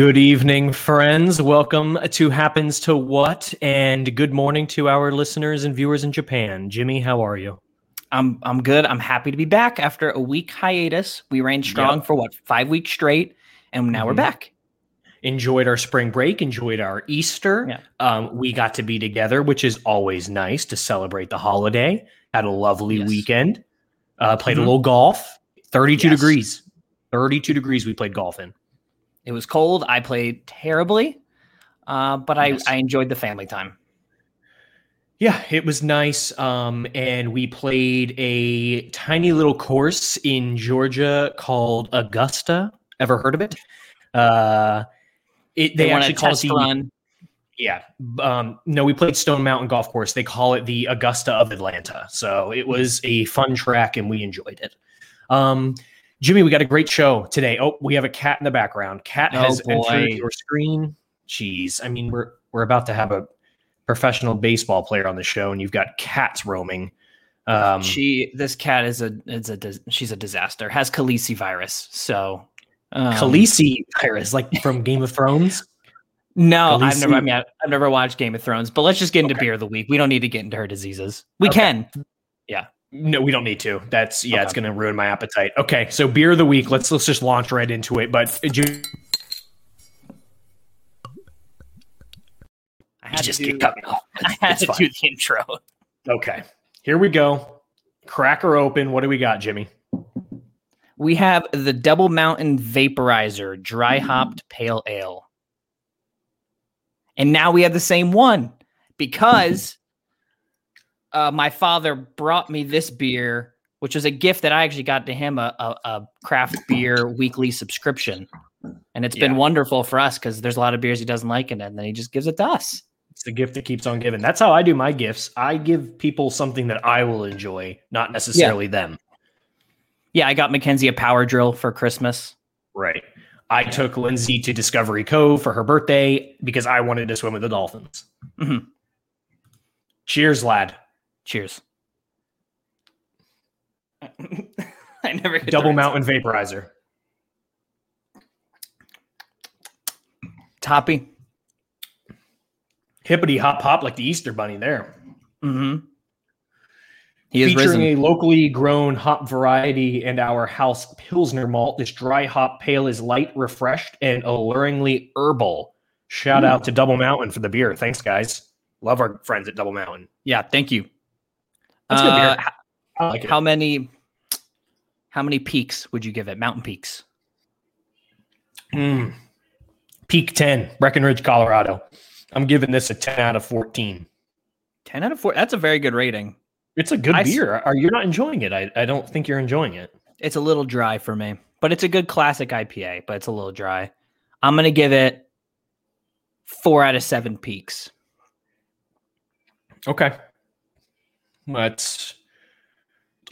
Good evening, friends. Welcome to Happens to What, and good morning to our listeners and viewers in Japan. Jimmy, how are you? I'm I'm good. I'm happy to be back after a week hiatus. We ran strong yep. for what five weeks straight, and now mm-hmm. we're back. Enjoyed our spring break. Enjoyed our Easter. Yeah. Um, we got to be together, which is always nice to celebrate the holiday. Had a lovely yes. weekend. Uh, played mm-hmm. a little golf. Thirty-two yes. degrees. Thirty-two degrees. We played golf in. It was cold. I played terribly, uh, but. I, I enjoyed the family time. Yeah, it was nice. Um, and we played a tiny little course in Georgia called Augusta. Ever heard of it? Uh, it they, they actually call it the run. Yeah. Um, no, we played Stone Mountain Golf Course. They call it the Augusta of Atlanta. So it was a fun track and we enjoyed it. Um, Jimmy, we got a great show today. Oh, we have a cat in the background. Cat oh, has boy. entered your screen. Jeez, I mean, we're we're about to have a professional baseball player on the show, and you've got cats roaming. Um, she, this cat is a is a she's a disaster. Has Khaleesi virus, so um, Khaleesi virus, like from Game of Thrones. No, Khaleesi? I've never. I mean, I've never watched Game of Thrones, but let's just get into okay. beer of the week. We don't need to get into her diseases. We okay. can. Yeah. No, we don't need to. That's yeah, okay. it's going to ruin my appetite. Okay, so beer of the week. Let's let's just launch right into it. But uh, you, I had just get cut me off. I had to fine. do the intro. Okay, here we go. Cracker open. What do we got, Jimmy? We have the Double Mountain Vaporizer Dry Hopped Pale Ale, and now we have the same one because uh, my father brought me this beer, which was a gift that I actually got to him a, a, a craft beer weekly subscription. And it's yeah. been wonderful for us because there's a lot of beers he doesn't like, and then he just gives it to us. It's the gift that keeps on giving. That's how I do my gifts. I give people something that I will enjoy, not necessarily yeah. them. Yeah, I got Mackenzie a power drill for Christmas. Right. I took Lindsay to Discovery Cove for her birthday because I wanted to swim with the dolphins. Mm-hmm. Cheers, lad. Cheers. I never double mountain vaporizer. Toppy. Hippity hop hop like the Easter bunny there. Mm-hmm. He is Featuring risen. a locally grown hop variety and our house Pilsner malt, this dry hop pale is light, refreshed, and alluringly herbal. Shout Ooh. out to Double Mountain for the beer. Thanks, guys. Love our friends at Double Mountain. Yeah, thank you. That's good beer. Uh, like how many how many peaks would you give it? Mountain peaks. Mm. Peak 10, Breckenridge, Colorado. I'm giving this a 10 out of 14. 10 out of 4. That's a very good rating. It's a good I beer. Are you not enjoying it? I, I don't think you're enjoying it. It's a little dry for me, but it's a good classic IPA, but it's a little dry. I'm going to give it 4 out of 7 peaks. Okay. That's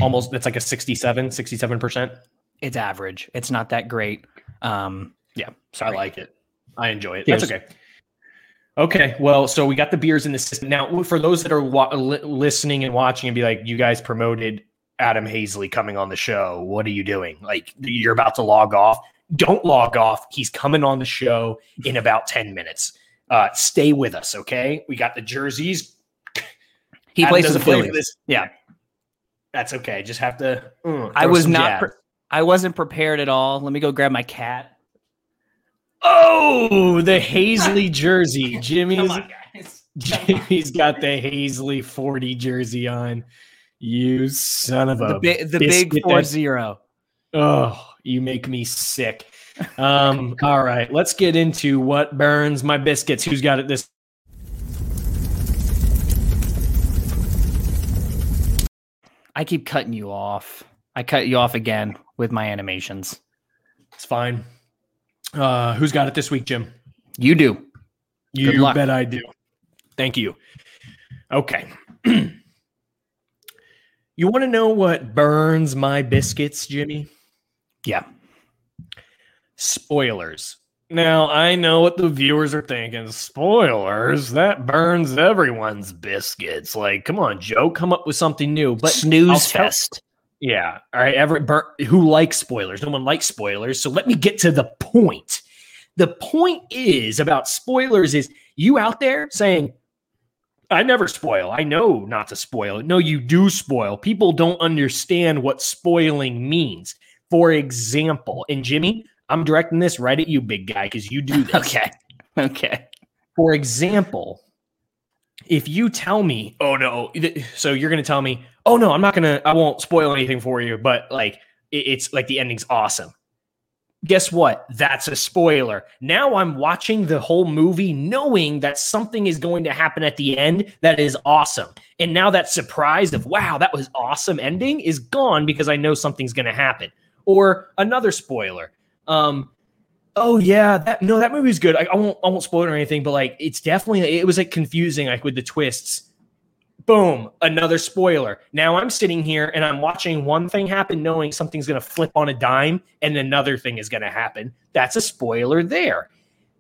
almost it's like a 67, 67%. It's average. It's not that great. Um, yeah, so I like it. I enjoy it. That's okay. Okay, well, so we got the beers in the system now. For those that are wa- li- listening and watching, and be like, "You guys promoted Adam Haseley coming on the show. What are you doing? Like, you're about to log off. Don't log off. He's coming on the show in about ten minutes. Uh, stay with us, okay? We got the jerseys. He Adam plays for the Phillies. Yeah, that's okay. Just have to. Mm, I was not. Pre- I wasn't prepared at all. Let me go grab my cat. Oh, the Haseley jersey. Jimmy's on, Jimmy's got the Haseley 40 jersey on. You son of a the, bi- the big four zero. Oh, you make me sick. Um, all right, let's get into what burns my biscuits. Who's got it this I keep cutting you off. I cut you off again with my animations. It's fine. Uh, who's got it this week, Jim? You do. You bet I do. Thank you. Okay. you want to know what burns my biscuits, Jimmy? Yeah. Spoilers. Now, I know what the viewers are thinking. Spoilers, that burns everyone's biscuits. Like, come on, Joe, come up with something new. But snooze fest. Yeah. All right. Every bur- who likes spoilers? No one likes spoilers. So let me get to the point. The point is about spoilers is you out there saying, I never spoil. I know not to spoil. No, you do spoil. People don't understand what spoiling means. For example, and Jimmy, I'm directing this right at you, big guy, because you do this. Okay. Okay. For example, if you tell me, oh no, so you're going to tell me, oh no, I'm not going to, I won't spoil anything for you, but like it's like the ending's awesome. Guess what? That's a spoiler. Now I'm watching the whole movie knowing that something is going to happen at the end that is awesome. And now that surprise of, wow, that was awesome ending is gone because I know something's going to happen. Or another spoiler. Um, oh yeah, that no, that movie's good. I, I won't I won't spoil it or anything, but like it's definitely it was like confusing, like with the twists. Boom, another spoiler. Now I'm sitting here and I'm watching one thing happen, knowing something's gonna flip on a dime, and another thing is gonna happen. That's a spoiler there.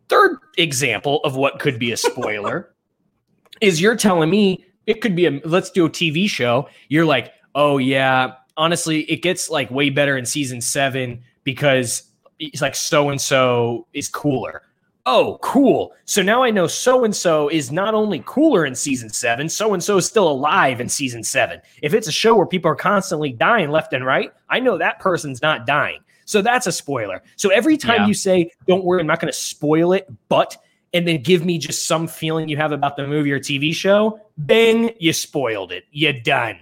Third example of what could be a spoiler is you're telling me it could be a let's do a TV show. You're like, oh yeah, honestly, it gets like way better in season seven because it's like so and so is cooler. Oh, cool. So now I know so and so is not only cooler in season seven, so and so is still alive in season seven. If it's a show where people are constantly dying left and right, I know that person's not dying. So that's a spoiler. So every time Yeah. you say, don't worry, I'm not going to spoil it, but, and then give me just some feeling you have about the movie or TV show, bang, you spoiled it. You're done.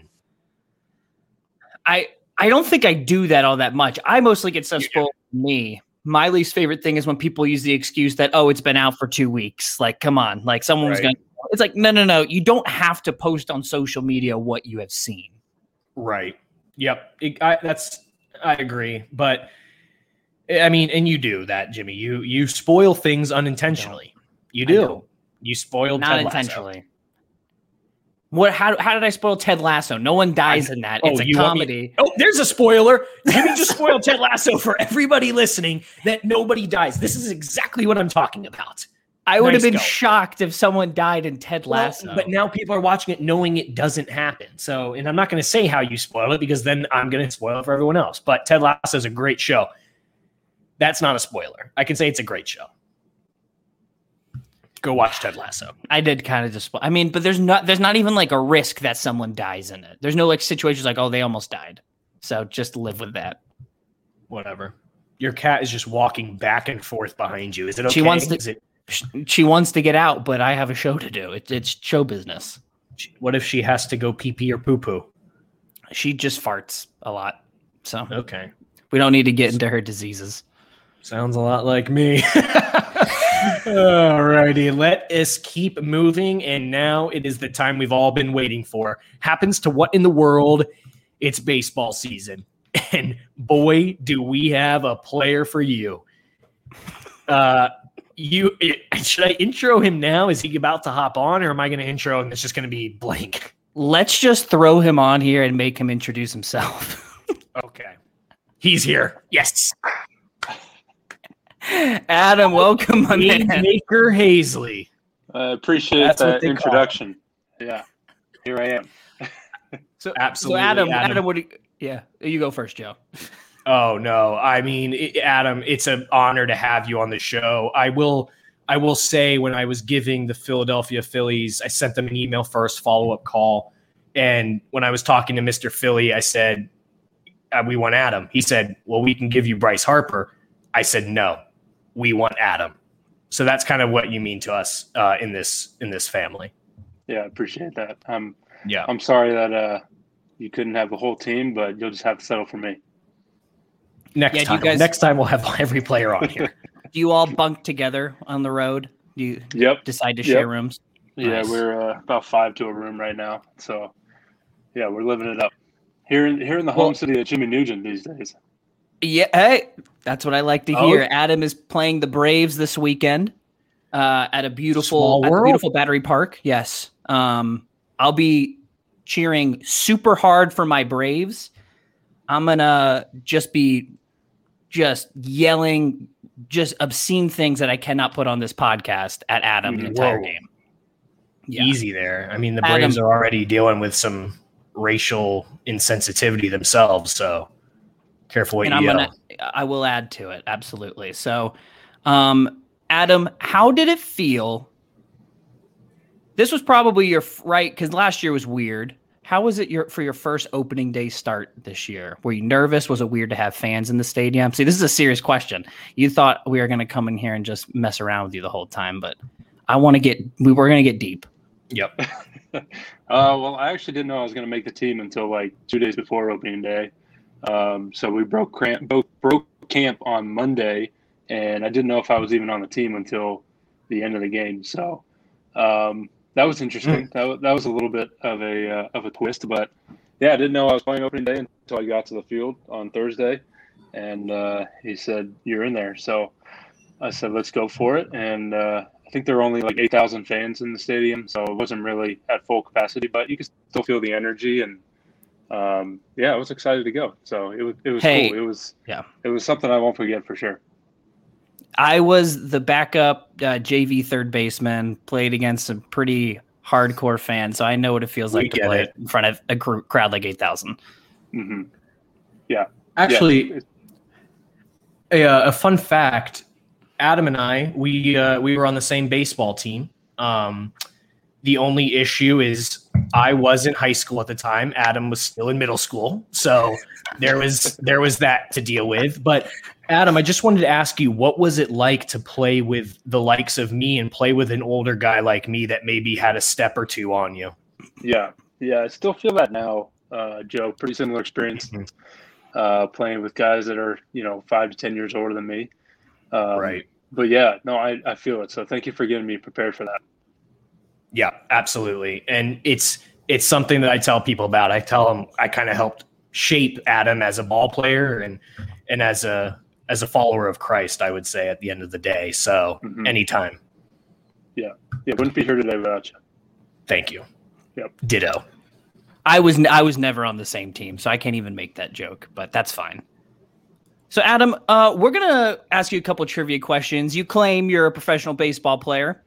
I I don't think I do that all that much. I mostly get stuff spoiled me. My least favorite thing is when people use the excuse that oh it's been out for two weeks. Like, come on, like someone was Right. going. It's like no, no, no. You don't have to post on social media what you have seen. Right. Yep. It- I, that's I agree, but eh, I mean, and you do that, Jimmy. You you spoil things unintentionally. You do. You spoiled Not Ted Lasso. What? How? How did I spoil Ted Lasso? No one dies in that. Oh, It's a me- comedy. Oh, there's a spoiler. Jimmy just spoiled Ted Lasso for everybody listening that nobody dies. This is exactly what I'm talking about. I would Nice have been go. shocked if someone died in Ted Well, Lasso. but now people are watching it knowing it doesn't happen. So, and I'm not going to say how you spoil it because then I'm going to spoil it for everyone else. But Ted Lasso is a great show. That's not a spoiler. I can say it's a great show. Go watch Ted Lasso. I did kind of just. I mean, but there's not. There's not even like a risk that someone dies in it. There's no like situations like oh they almost died. So just live with that. Whatever. Your cat is just walking back and forth behind you. Is it okay? She wants to- Is it, She wants to get out, but I have a show to do. It, it's show business. what if she has to go pee pee or poo poo? She just farts a lot, so Okay. we don't need to get into her diseases. Sounds a lot like me. Alrighty, let us keep moving. And now it is the time we've all been waiting for. Happens to what in the world? It's baseball season. And boy, do we have a player for you. Uh, you should I intro him now? Is he about to hop on, or am I going to intro and It's just going to be blank. Let's just throw him on here and make him introduce himself. Okay, he's here. Yes, Adam, welcome, my man. Maker Haseley. I appreciate That's that introduction. Yeah, here I am. So, Absolutely, So Adam, Adam. Adam, what? Do you, yeah, you go first, Joe. Oh no! I mean, it, Adam, it's an honor to have you on the show. I will, I will say, when I was giving the Philadelphia Phillies, I sent them an email first, follow up call, and when I was talking to Mister Philly, I said, uh, "We want Adam." He said, "Well, we can give you Bryce Harper." I said, "No, we want Adam." So that's kind of what you mean to us uh, in this in this family. Yeah, I appreciate that. I'm Yeah. I'm sorry that uh you couldn't have the whole team, but you'll just have to settle for me. Next Yeah, you time, guys- next time we'll have every player on here. Do you all bunk together on the road? Do you Yep. decide to Yep. share rooms? Yeah, Nice. we're uh, about five to a room right now, so yeah, we're living it up here in here in the home Well- city of Jimmy Nugent these days. Yeah, hey, that's what I like to Oh. hear. Adam is playing the Braves this weekend uh, at a beautiful, at beautiful Battery Park. Yes, um, I'll be cheering super hard for my Braves. I'm gonna just be just yelling just obscene things that I cannot put on this podcast at Adam the entire Whoa. game. Yeah. easy there. I mean, the Adam- Braves are already dealing with some racial insensitivity themselves, so careful what and you I'm yell. gonna I will add to it absolutely. So, um, Adam, how did it feel? This was probably your right because last year was weird. How was it your for your first opening day start this year? Were you nervous? Was it weird to have fans in the stadium? See, this is a serious question. You thought we were going to come in here and just mess around with you the whole time, but I want to get we were going to get deep. Yep. uh, well, I actually didn't know I was going to make the team until like two days before opening day. Um, so we broke cramp, both broke camp on Monday, and I didn't know if I was even on the team until the end of the game. So um, that was interesting. That, that was a little bit of a uh, of a twist, but yeah, I didn't know I was playing opening day until I got to the field on Thursday, and uh, he said you're in there. So I said let's go for it, and uh, I think there were only like eight thousand fans in the stadium, so it wasn't really at full capacity, but you could still feel the energy and. Um, yeah, I was excited to go. So it was it was Hey. cool. It was Yeah. it was something I won't forget for sure. I was the backup uh, JV third baseman, played against some pretty hardcore fans, so I know what it feels We like to play it. in front of a gr- crowd like eight thousand. hmm Yeah, Actually, a, uh, a fun fact: Adam and I, we uh, we were on the same baseball team. Um, the only issue is I was in high school at the time. Adam was still in middle school, so there was there was that to deal with. But Adam, I just wanted to ask you, what was it like to play with the likes of me and play with an older guy like me that maybe had a step or two on you? Yeah, yeah, I still feel that now, uh, Joe. Pretty similar experience Mhm. uh, playing with guys that are you know five to ten years older than me. Um, right. But yeah, no, I, I feel it. So thank you for getting me prepared for that. Yeah, absolutely. And it's it's something that I tell people about. I tell them I kind of helped shape Adam as a ball player and and as a as a follower of Christ, I would say at the end of the day. So Mhm. anytime. Yeah, Yeah. wouldn't be here today without you. Thank you. Yep. Ditto. I was n- I was never on the same team, so I can't even make that joke, but that's fine. So Adam, uh, we're gonna ask you a couple trivia questions. You claim you're a professional baseball player,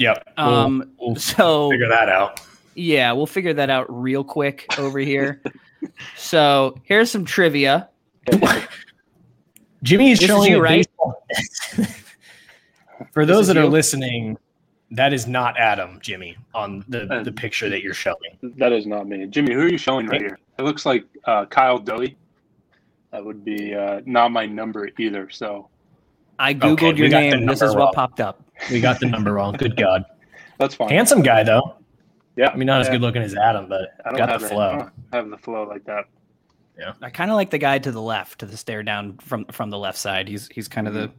Yep. We'll- um, we'll so figure that out. yeah, we'll figure that out real quick over here. so here's some trivia. Jimmy is This is showing you, right? For those is that are listening, that is not Adam, Jimmy, on the, Uh, the picture that you're showing. That is not me, Jimmy. Who are you showing right here? It looks like uh, Kyle Doey. That would be uh, not my number either. So I googled Okay, your name. This number is what wrong. popped up. We got the number wrong. Good God. that's fine. Handsome guy though. Yeah, I mean not as good looking as Adam, but I don't got have the the- I flow. don't have the flow like that. Yeah. I kind of like the guy to the left, to the stare down from from the left side. He's he's kind of the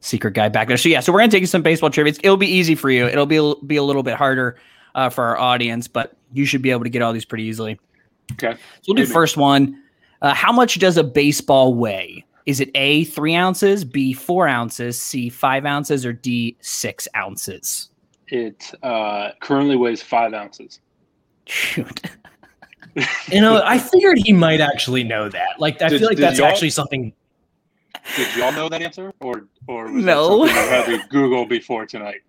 secret guy back there. So yeah, so we're gonna take you some baseball trivia. It'll be easy for you. It'll be a- be a little bit harder uh, for our audience, but you should be able to get all these pretty easily. Okay. So we'll do Maybe. first one. Uh, how much does a baseball weigh? Is it A three ounces, B four ounces, C five ounces, or D six ounces? It uh, currently weighs five ounces. Shoot. You know, I figured he might actually know that. Like, I Did- feel like that's actually something. Did y'all know that answer, or or was No. that something you had to Google before tonight?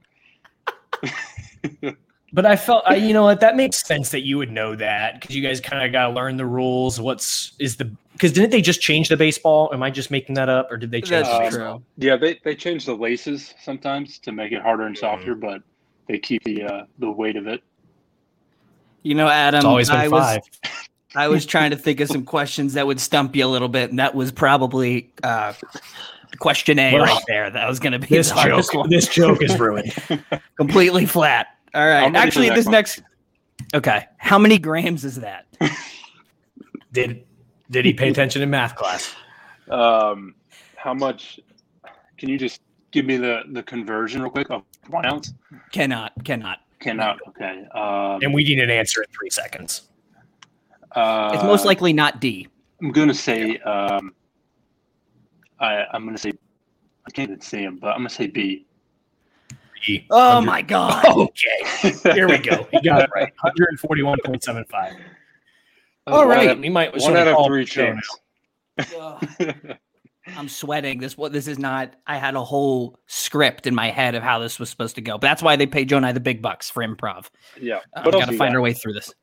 But I felt, I, you know what, that makes sense that you would know that because you guys kind of got to learn the rules. What's is the because didn't they just change the baseball? Am I just making that up, or did they change That's the true. Yeah, they, they change the laces sometimes to make it harder and softer, but they keep the uh, the weight of it. You know, Adam, It's always been I was five. I was trying to think of some questions that would stump you a little bit, and that was probably uh, question A Well, right there. That was going to be This the joke, one. this joke is ruined. completely flat. All I'm right, ready for actually, this next next. Okay, how many grams is that? did did he pay attention in math class? Um, how much? Can you just give me the the conversion real quick of one ounce? Cannot, cannot. Cannot. Okay. Um, And we need an answer in three seconds. uh, It's most likely not D. I'm gonna say. Um, I I'm gonna say. I can't even see him, but I'm gonna say B. Oh 100 my god! Okay, here we go. He got it right. One hundred forty-one point seven five. All right, out- we might One out of three the chance. I'm sweating. This what this is not. I had a whole script in my head of how this was supposed to go, but that's why they pay Joe and I the big bucks for improv. yeah. Uh, we else got to find got? our way through this.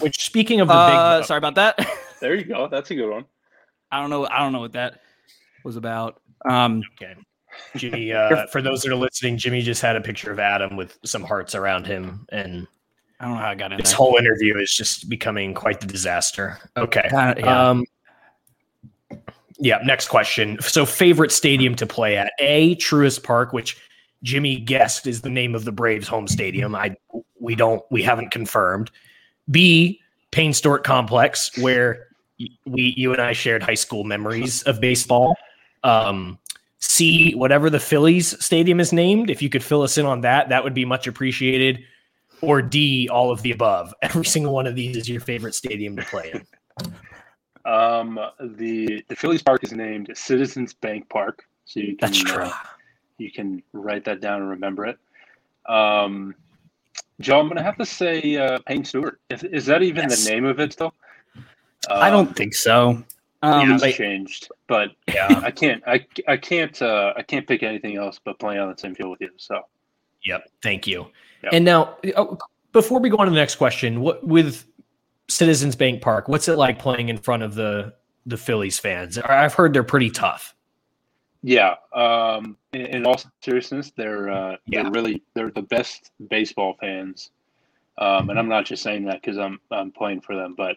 Which, speaking of the Uh, big, sorry about that. There you go. That's a good one. I don't know. I don't know what that was about. Um, okay. Jimmy, uh, for those that are listening, Jimmy just had a picture of Adam with some hearts around him, and I don't know how I got in this there. whole interview is just becoming quite the disaster. Okay. Yeah. Um, yeah. Next question. So, favorite stadium to play at? A. Truist Park, which Jimmy guessed is the name of the Braves' home stadium. I we don't we haven't confirmed. B. Payne Stewart Complex, where we you and I shared high school memories of baseball. Um, C. Whatever the Phillies stadium is named. If you could fill us in on that, that would be much appreciated. Or D. All of the above. Every single one of these is your favorite stadium to play in. Um, the the Phillies Park is named Citizens Bank Park, so you can That's true. uh, you can write that down and remember it. Um, Joe, I'm gonna have to say uh, Payne Stewart. Is, is that even Yes. the name of it still? I Um, don't think so. Um, it's like- changed, but Yeah. I can't I, I can't uh, I can't pick anything else but playing on the same field with you. So Yep. Thank you. Yep. And now, oh, before we go on to the next question, what with Citizens Bank Park, what's it like playing in front of the the Phillies fans? I've heard they're pretty tough. yeah, um, in, in all seriousness, they're uh, Yeah. they're really they're the best baseball fans, um, and I'm not just saying that because I'm I'm playing for them, but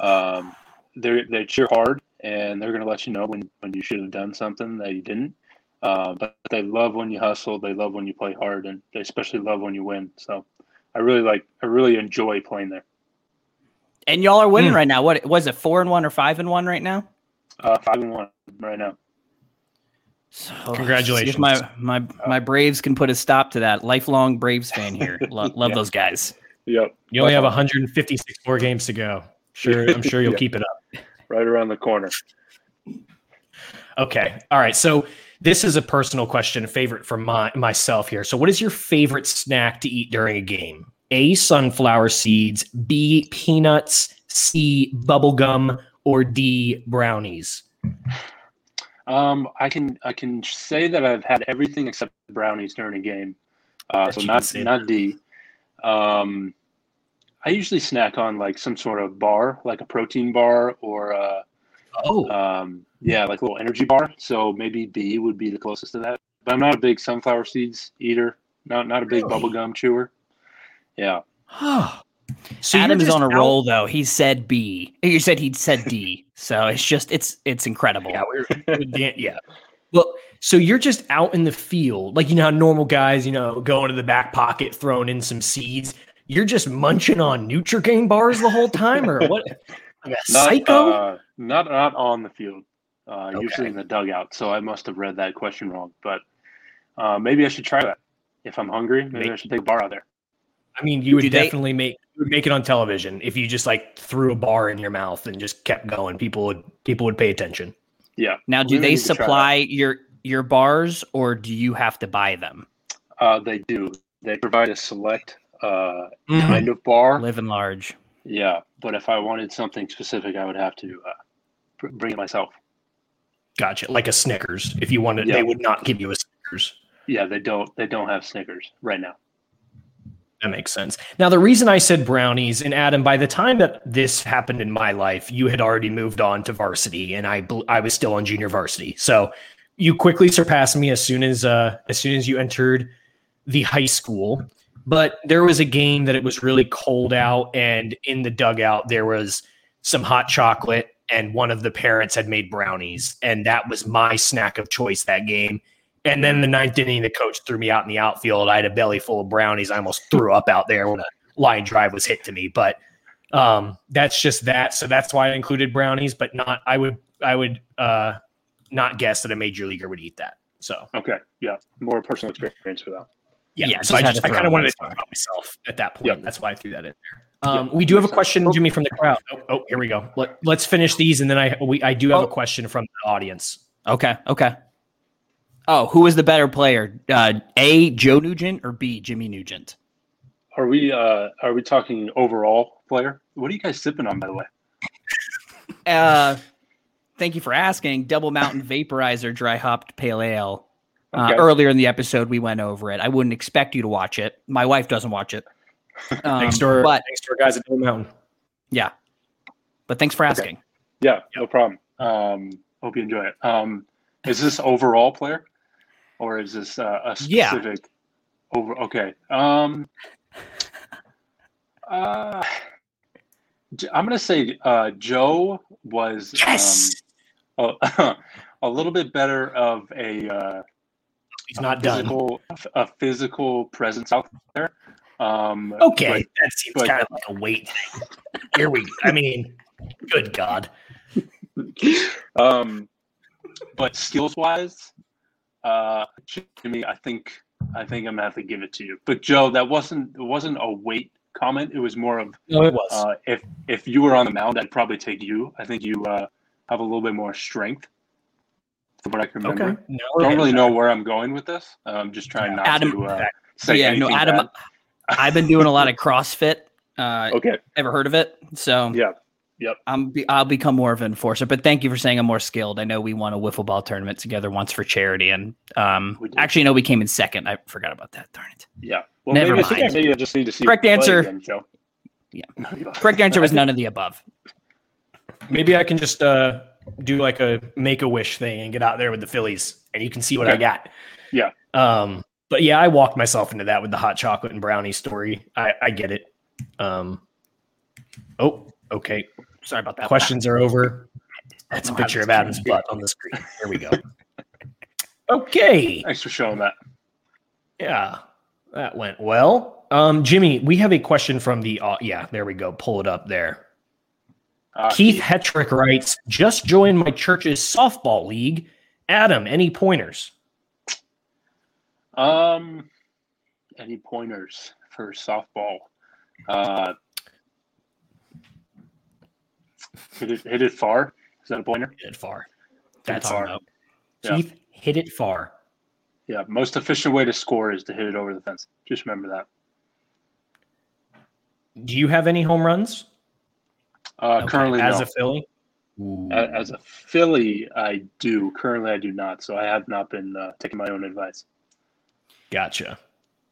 um, they they cheer hard and they're going to let you know when when you should have done something that you didn't. Uh, but they love when you hustle. They love when you play hard, and they especially love when you win. So I really like I really enjoy playing there. and y'all are winning Hmm. right now. What was it? Four and one or five and one right now? Uh, five and one right now. So, Congratulations. see if my my my Braves can put a stop to that. Lifelong Braves fan here. Lo- love Yeah. those guys. Yep, You only have 156 more games to go. Sure, I'm sure you'll Yeah. keep it up. Right around the corner. Okay. All right. So this is a personal question, a favorite for my myself here. So, what is your favorite snack to eat during a game? A. Sunflower seeds. B. Peanuts. C. Bubble gum. Or D. Brownies. Um, I can I can say that I've had everything except brownies during a game. Uh, so you not say not D. Um, I usually snack on like some sort of bar, like a protein bar, or uh, Oh, um, yeah, like a little energy bar. So maybe B would be the closest to that. But I'm not a big sunflower seeds eater. Not not a big Really? bubblegum chewer. Yeah. so Adam you're is on a out- roll though. He said B. You said he'd said D. So it's just it's it's incredible. Yeah, we're, we're yeah. Well, so you're just out in the field, like you know how normal guys, you know, go into the back pocket, throwing in some seeds. You're just munching on Nutrigrain bars the whole time, or what? Like a Not, psycho? Uh, not not on the field. Uh, Okay. Usually in the dugout. So I must have read that question wrong. But uh, maybe I should try that. If I'm hungry, maybe Maybe. I should take a bar out there. I mean, you would Do they- definitely make you would make it on television if you just like threw a bar in your mouth and just kept going. People would people would pay attention. Yeah. Now, do We they need to try that. supply your your bars or do you have to buy them? Uh, they do. They provide a select uh, Mhm. kind of bar. live Living large. Yeah. But if I wanted something specific, I would have to uh, bring it myself. Gotcha. Like a Snickers. If you wanted, Yeah. they would not give you a Snickers. Yeah, they don't. They don't have Snickers right now. That makes sense. Now, the reason I said brownies, and Adam, by the time that this happened in my life, you had already moved on to varsity, and I I was still on junior varsity. So you quickly surpassed me as soon as uh, as soon as you entered the high school. But there was a game that it was really cold out, and in the dugout there was some hot chocolate, and one of the parents had made brownies, and that was my snack of choice that game. And then the ninth inning, the coach threw me out in the outfield. I had a belly full of brownies. I almost threw up out there when a line drive was hit to me. But um, that's just that. So that's why I included brownies, but not. I would. I would uh, not guess that a major leaguer would eat that. So Okay. Yeah. More personal experience for that. Yeah. Yeah, so just I just I kind of wanted to talk about myself at that point. Yep. That's why I threw that in there. Um, Yep. we do have a question, Jimmy, from the crowd. Oh, oh, here we go. Let, let's finish these, and then I we I do have a Oh. question from the audience. Okay. Okay. Oh, who is the better player? Uh, A. Joe Nugent or B. Jimmy Nugent? Are we? Uh, are we talking overall player? What are you guys sipping on, by the way? Uh, thank you for asking. Double Mountain Vaporizer Dry Hopped Pale Ale. Uh, Okay. Earlier in the episode, we went over it. I wouldn't expect you to watch it. My wife doesn't watch it. Um, thanks to our but thanks to our guys at Double Mountain. yeah, but thanks for asking. Yeah. No problem. Um, hope you enjoy it. Um, is this overall player? or is this uh, a Yeah. specific over? Okay. Um. Uh, J- I'm gonna say uh, Joe was um, a, a little bit better of a uh, He's not done. physical a physical presence out there. Um, Okay, that seems but- kind of like a weight thing. Here we. I mean, good God. um, but skills wise, uh, Jimmy, I think I think I'm gonna have to give it to you. But Joe, that wasn't it wasn't a weight comment. It was more of No, it was. uh, if if you were on the mound, I'd probably take you. I think you uh, have a little bit more strength. From what I can remember. okay. No, Don't really know where I'm going with this. I'm just trying not Adam- to uh, say yeah, no, anything Adam. bad. I've been doing a lot of CrossFit. Uh, Okay. ever heard of it? So Yeah. Yep. I'm be, I'll become more of an enforcer. But thank you for saying I'm more skilled. I know we won a wiffle ball tournament together once for charity, and um, actually, no, we came in second. I forgot about that. Darn it. Yeah. Well, Never maybe, mind. maybe I just need to see. Correct answer. again, Yeah. No, you don't. Correct answer was none of the above. Maybe I can just uh, do like a make a wish thing and get out there with the Phillies, and you can see what I got. Yeah. Um. But yeah, I walked myself into that with the hot chocolate and brownie story. I, I get it. Um. Oh, okay. Sorry about that. Questions are over. That's a picture of Adam's butt on the screen. Here we go. Okay. Thanks for showing that. Yeah, that went well. Um, Jimmy, we have a question from the. Uh, yeah, there we go. Pull it up there. Uh, Keith Hetrick writes, "Just joined my church's softball league. Adam, any pointers?" Um, any pointers for softball? Uh, hit it, hit it far. Is that a pointer? Hit it far. That's far. Yeah. Keith, hit it far. Yeah. Most efficient way to score is to hit it over the fence. Just remember that. Do you have any home runs? Uh, Okay, Currently, as no. a Philly. A- As a Philly, I do. Currently, I do not. So I have not been uh, taking my own advice. Gotcha.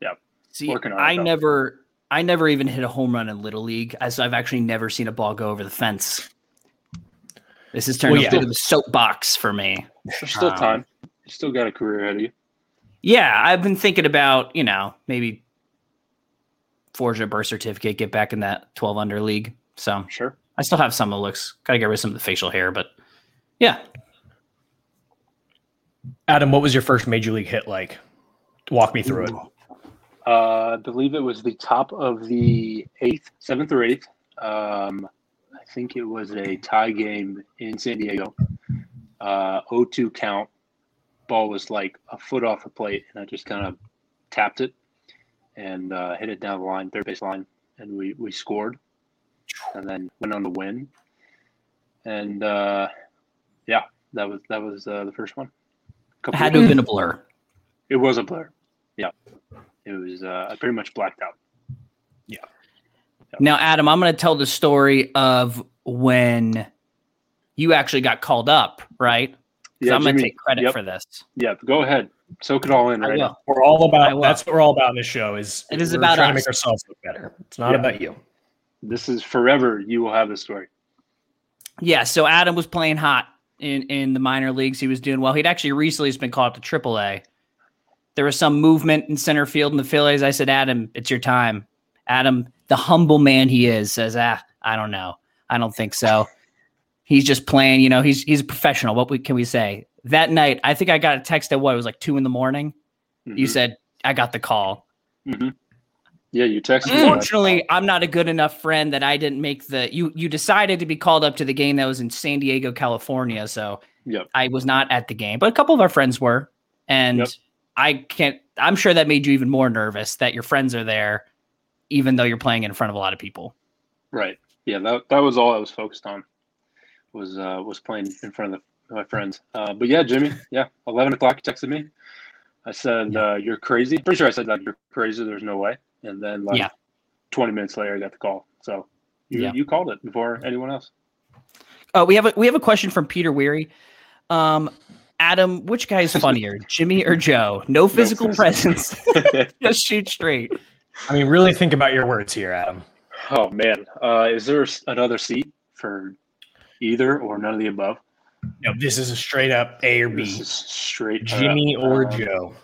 Yep. See, Working on it, I though. never, I never even hit a home run in little league, as I've actually never seen a ball go over the fence. This is turned Well, into a yeah. bit of a soapbox for me. There's still Um, time. You still got a career ahead of you. Yeah, I've been thinking about, you know, maybe forge a birth certificate, get back in that 12 under league. So Sure. I still have some of the looks. Got to get rid of some of the facial hair, but yeah. Adam, what was your first major league hit like? Walk me through it. Uh, I believe it was the top of the eighth, seventh or eighth. Um, I think it was a tie game in San Diego. Uh, 0-2 count. Ball was like a foot off the plate, and I just kind of tapped it and uh, hit it down the line, third base line, and we we scored, and then went on to win. And uh, yeah, that was that was uh, the first one. It Couple had to have been a blur. It was a blur. Yeah, it was. Uh, I pretty much blacked out. Yeah. Now, Adam, I'm going to tell the story of when you actually got called up, right? Yeah, I'm going to take credit yep. for this. Yeah, go ahead. Soak it all in I right will. now. We're all about. will. That's what we're all about in this show. Is It is we're about trying to make ourselves look better. It's not Yeah. about you. This is forever. You will have the story. Yeah, so Adam was playing hot in in the minor leagues. He was doing well. He'd actually recently has been called up to AAA. There was some movement in center field in the Phillies. I said, Adam, it's your time. Adam, the humble man he is, says, Ah, I don't know. I don't think so. He's just playing. You know, he's he's a professional. What we, can we say? That night, I think I got a text at what it was like two in the morning. You Mhm. said I got the call. Mhm. Yeah, you texted me. Unfortunately, I'm not a good enough friend that I didn't make the. You you decided to be called up to the game that was in San Diego, California. So Yep. I was not at the game, but a couple of our friends were, and Yep. I can't. I'm sure that made you even more nervous that your friends are there, even though you're playing in front of a lot of people. Right. Yeah, that that was all I was focused on. Was uh was playing in front of the, my friends. Uh, but yeah, Jimmy. Yeah, eleven o'clock. You texted me. I said uh, you're crazy. Pretty sure I said that you're crazy. There's no way. And then like Yeah. twenty minutes later, I got the call. So you Yeah. you called it before anyone else. Oh, we have a we have a question from Peter Weary. Um, Adam, which guy is funnier, Jimmy or Joe? No physical physical. presence, just shoot straight. I mean, really think about your words here, Adam. oh man, uh, is there another seat for either or none of the above? No, this is a straight up A or This B. is straight uh, Jimmy or um, Joe.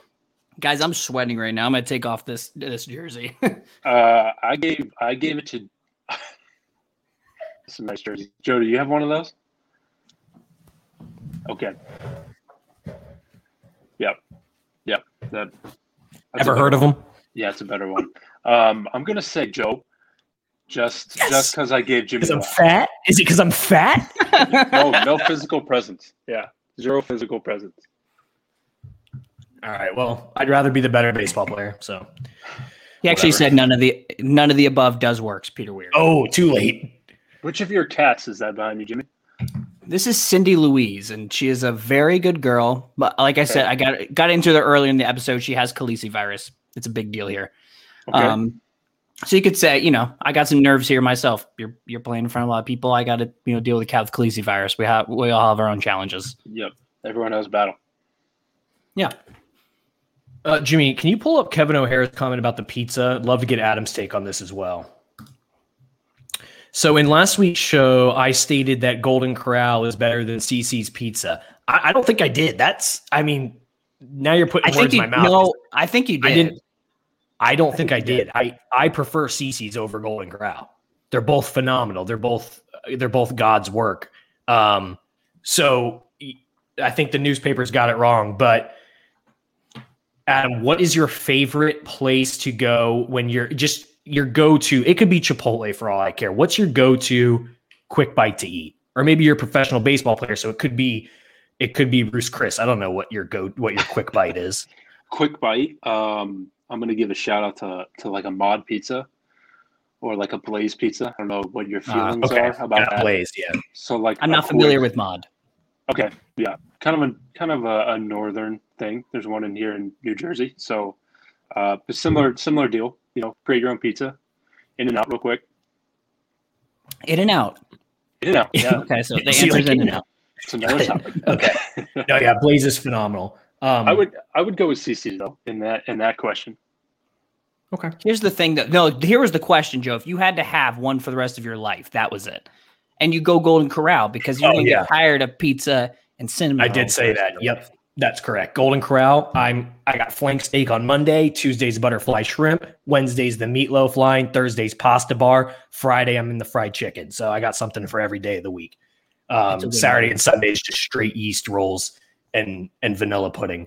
Guys, I'm sweating right now. I'm gonna take off this this jersey. Uh, I gave I gave it to. This is a nice jersey. Joe, do you have one of those? Okay. Yep. Yep. That. that's Ever heard better of one. him? Yeah, it's a better one. Um, I'm gonna say Joe, just Yes! just because I gave Jimmy. Because I'm fat? Is it because I'm fat? no, no physical presence. Yeah, zero physical presence. All right. Well, I'd rather be the better baseball player. So. he actually Whatever. said none of the none of the above does works. Peter Weir. Oh, too late. Which of your cats is that behind you, Jimmy? This is Cindy Louise, and she is a very good girl. But like I said, I got got into her earlier in the episode. She has Khaleesi virus. It's a big deal here. Okay. Um, so you could say, you know, I got some nerves here myself. You're you're playing in front of a lot of people. I got to you know deal with the cat with Khaleesi virus. We have we all have our own challenges. yep. Everyone has battle. Yeah. Uh, Jimmy, can you pull up Kevin O'Hara's comment about the pizza? I'd love to get Adam's take on this as well. So, in last week's show, I stated that Golden Corral is better than Cicis Pizza. I, I don't think I did. That's, I mean, now you're putting I think words you in my mouth. no, I think you did. I didn't. I don't think I did. I I prefer Cicis over Golden Corral. They're both phenomenal. They're both they're both God's work. Um, so I think the newspapers got it wrong. But Adam, what is your favorite place to go when you're just your go to? It could be Chipotle for all I care. What's your go to quick bite to eat? Or maybe you're a professional baseball player, so it could be it could be Bruce Chris. I don't know what your go what your quick bite is. Quick bite. Um, I'm gonna give a shout out to to like a mod pizza or like a blaze pizza. I don't know what your Uh, feelings okay, are about Got that. Blaze, yeah. So like I'm not familiar quick- with mod. Okay, yeah, kind of a kind of a, a northern thing. There's one in here in New Jersey, so uh, a similar similar deal. You know, create your own pizza, in and out, real quick. In and out. In and out, yeah. Okay, so the See, answer's like, in and out. It's another topic. Okay. No, yeah, Blaze is phenomenal. Um, I would I would go with CC though in that in that question. Okay. Here's the thing that no, here was the question, Joe. If you had to have one for the rest of your life, that was it. And you go Golden Corral because you're Oh, gonna yeah. get tired of pizza and cinnamon. I did say that. of your Yep. Life. That's correct. Golden Corral. I'm I got flank steak on Monday. Tuesday's butterfly shrimp. Wednesday's the meatloaf line. Thursday's pasta bar. Friday I'm in the fried chicken. So I got something for every day of the week. Um, Saturday one. and is just straight yeast rolls and and vanilla pudding.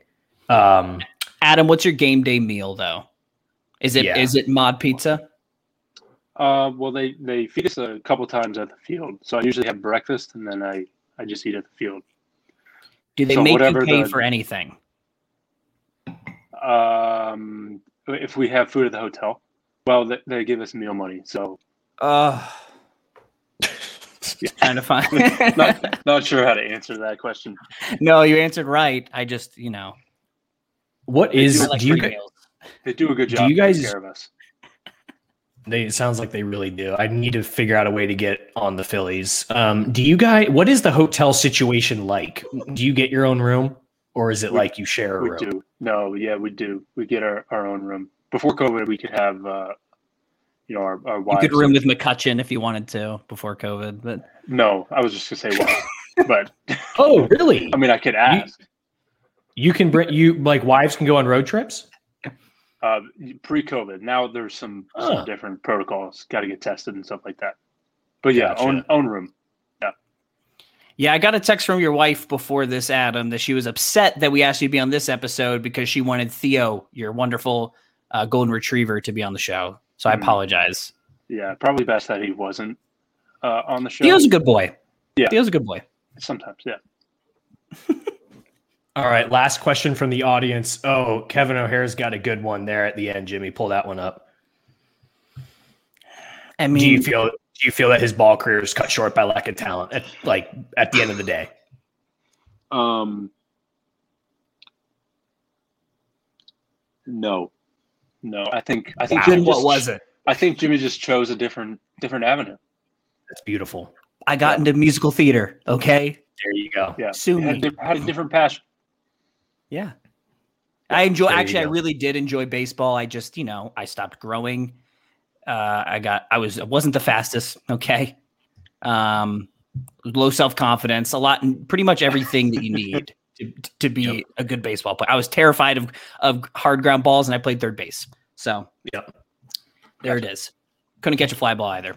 Um, Adam, what's your game day meal though? Is it is Yeah. it mod pizza? Uh, well, they they feed us a couple times at the field, so I usually have breakfast and then I I just eat at the field. Do they So make you pay the- for anything? Um, if we have food at the hotel, well, they, they give us meal money, so Uh trying to find not not sure how to answer that question. No, you answered right. I just, you know, what They is I like do you guys, meals. They do a good job. Do you guys- care of us. They it sounds like they really do. I need to figure out a way to get on the Phillies. Um, do you guys? What is the hotel situation like? Do you get your own room, or is it We- like you share a We room? do. No, yeah, we do. We get our, our own room. Before COVID, we could have, uh, you know, our, our You could room with McCutchen if you wanted to before COVID, but No, I was just gonna say wives, but Oh, really? I mean, I could ask. You can bring you like wives can go on road trips. Uh, pre-COVID, now there's some, Huh. some different protocols. Got to get tested and stuff like that. But yeah, Gotcha. own own room. yeah, Yeah, I got a text from your wife before this, Adam, that she was upset that we asked you to be on this episode because she wanted Theo, your wonderful uh, golden retriever, to be on the show. So I Mhm. apologize. Yeah, probably best that he wasn't uh, on the show. Theo's a good boy. Yeah. Theo's a good boy. Sometimes, yeah. All right, last question from the audience. Oh, Kevin O'Hare's got a good one there at the end. Jimmy, pull that one up. I mean, do you feel do you feel that his ball career is cut short by lack of talent? At, like at the end of the day, Um, no, no. I think I think Wow. Jimmy what just- was it? I think Jimmy just chose a different different avenue. that's beautiful. I got into musical theater. Okay. There you go. Yeah, Sue He had, me. di- had a different passion. Yeah. I enjoy There actually I really did enjoy baseball. I just, you know, I stopped growing. Uh I got I was I wasn't the fastest, okay? Um low self confidence, a lot, pretty much everything that you need to, to be yep. a good baseball player. I was terrified of of hard ground balls, and I played third base. So, yeah. there gotcha. it is. Couldn't catch a fly ball either.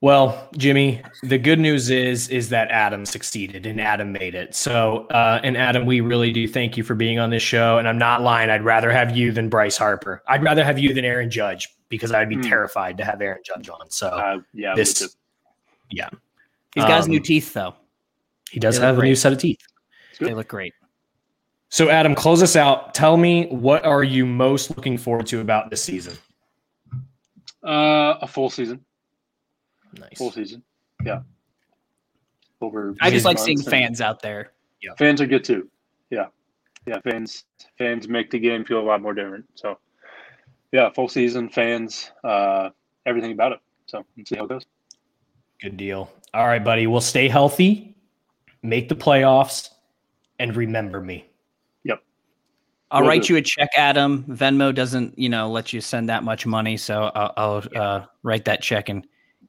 Well, Jimmy, the good news is is that Adam succeeded and Adam made it. So, uh, and Adam, we really do thank you for being on this show. And I'm not lying; I'd rather have you than Bryce Harper. I'd rather have you than Aaron Judge because I'd be mm. terrified to have Aaron Judge on. So, uh, yeah, this, yeah, he's got um, his new teeth though. He does they have a new set of teeth. They look great. So, Adam, close us out. Tell me what are you most looking forward to about this season? Uh, a full season. Nice. Full season. Yeah. Over. I just like seeing fans out there. Yeah. Fans are good too. Yeah. Yeah. Fans fans make the game feel a lot more different. So yeah, full season, fans, uh, everything about it. So let's see how it goes. Good deal. All right, buddy. We'll stay healthy, make the playoffs, and remember me. Yep. I'll Will write do. you a check, Adam. Venmo doesn't, you know, let you send that much money, so I'll, I'll uh, write that check and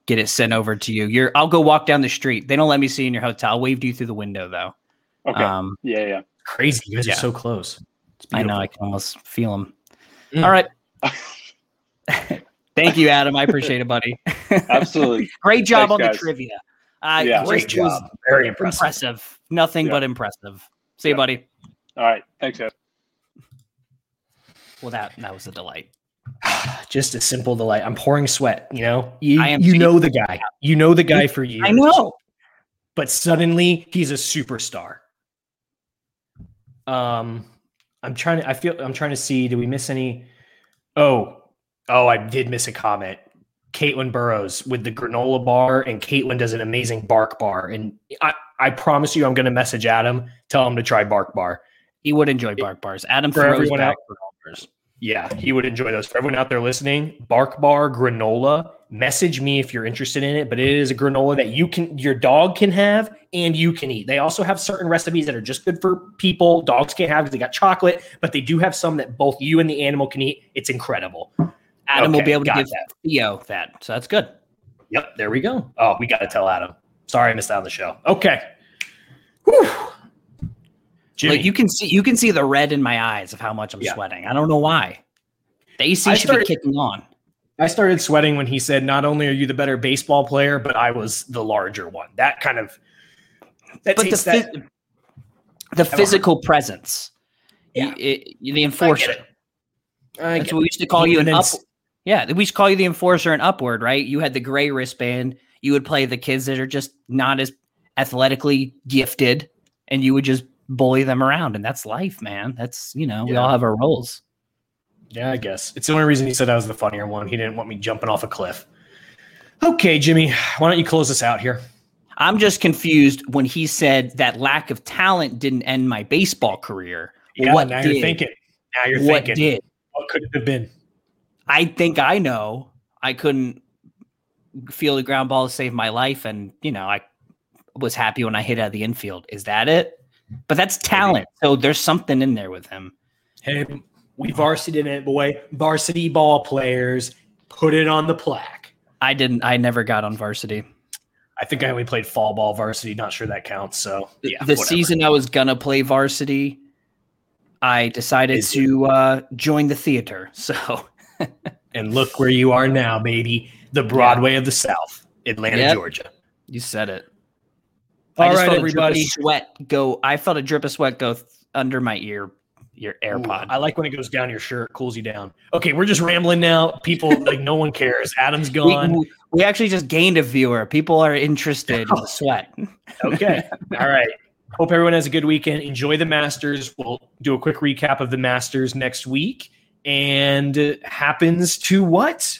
get it sent over to you. You're I'll go walk down the street. They don't let me see in your hotel. I'll wave you through the window though. Okay. Um, yeah, yeah. Crazy. You guys yeah. are so close. I know. I can almost feel them. Mm. All right. Thank you, Adam. I appreciate it, buddy. Absolutely. great job Thanks, on guys. the trivia. Uh, yeah, great job. Very impressive. impressive. Nothing yeah. but impressive. See yeah. you, buddy. All right. Thanks, guys. Well, that that was a delight. just a simple delight. I'm pouring sweat. You know, you you know the guy. You know the guy for years. I know, but suddenly he's a superstar. Um, I'm trying to. I feel. I'm trying to see. do we miss any? Oh, oh, I did miss a comment. Caitlin Burrows with the granola bar, and Caitlin does an amazing bark bar. And I, I promise you, I'm going to message Adam, tell him to try bark bar. He would enjoy bark bars. Adam for everyone out. Bars. Yeah, he would enjoy those. For everyone out there listening, Bark Bar granola. Message me if you're interested in it, but it is a granola that you can, your dog can have, and you can eat. They also have certain recipes that are just good for people. Dogs can't have because they got chocolate, but they do have some that both you and the animal can eat. It's incredible. Adam okay, will be able to give that. Theo that, so that's good. Yep, there we go. Oh, we got to tell Adam. Sorry, I missed out on the show. Okay. Whew. Jimmy. Like you can see you can see the red in my eyes of how much I'm yeah. sweating. I don't know why. The AC I should started, be kicking on. I started sweating when he said, "Not only are you the better baseball player, but I was the larger one." That kind of that but the that, the physical presence, yeah, it, it, the enforcer. That's what we used to call you an up. Yeah, we used to call you the enforcer and upward, right? You had the gray wristband. You would play the kids that are just not as athletically gifted, and you would just bully them around, and that's life, man. That's you know, yeah. we all have our roles. Yeah, I guess it's the only reason he said I was the funnier one. He didn't want me jumping off a cliff. Okay, Jimmy, why don't you close us out here? I'm just confused when he said that lack of talent didn't end my baseball career. Yeah, what now did? you're thinking. Now you're what thinking. Did? What could it have been? I think I know. I couldn't feel the ground ball to save my life, and you know I was happy when I hit out of the infield. Is that it? But that's talent. So there's something in there with him. Hey, we varsity in it, boy. Varsity ball players put it on the plaque. I didn't. I never got on varsity. I think I only played fall ball varsity. Not sure that counts. So yeah, the whatever. season I was gonna play varsity, I decided Is to uh, join the theater. So, and look where you are now, baby. The Broadway yeah. of the South, Atlanta, yep. Georgia. You said it. All right, everybody. sweat go. I felt a drip of sweat go th- under my ear. Your AirPod. Ooh, I like when it goes down your shirt, cools you down. Okay, we're just rambling now. People like no one cares. Adam's gone. We, we actually just gained a viewer. People are interested in the sweat. okay. All right. Hope everyone has a good weekend. Enjoy the Masters. We'll do a quick recap of the Masters next week. And uh, happens to what?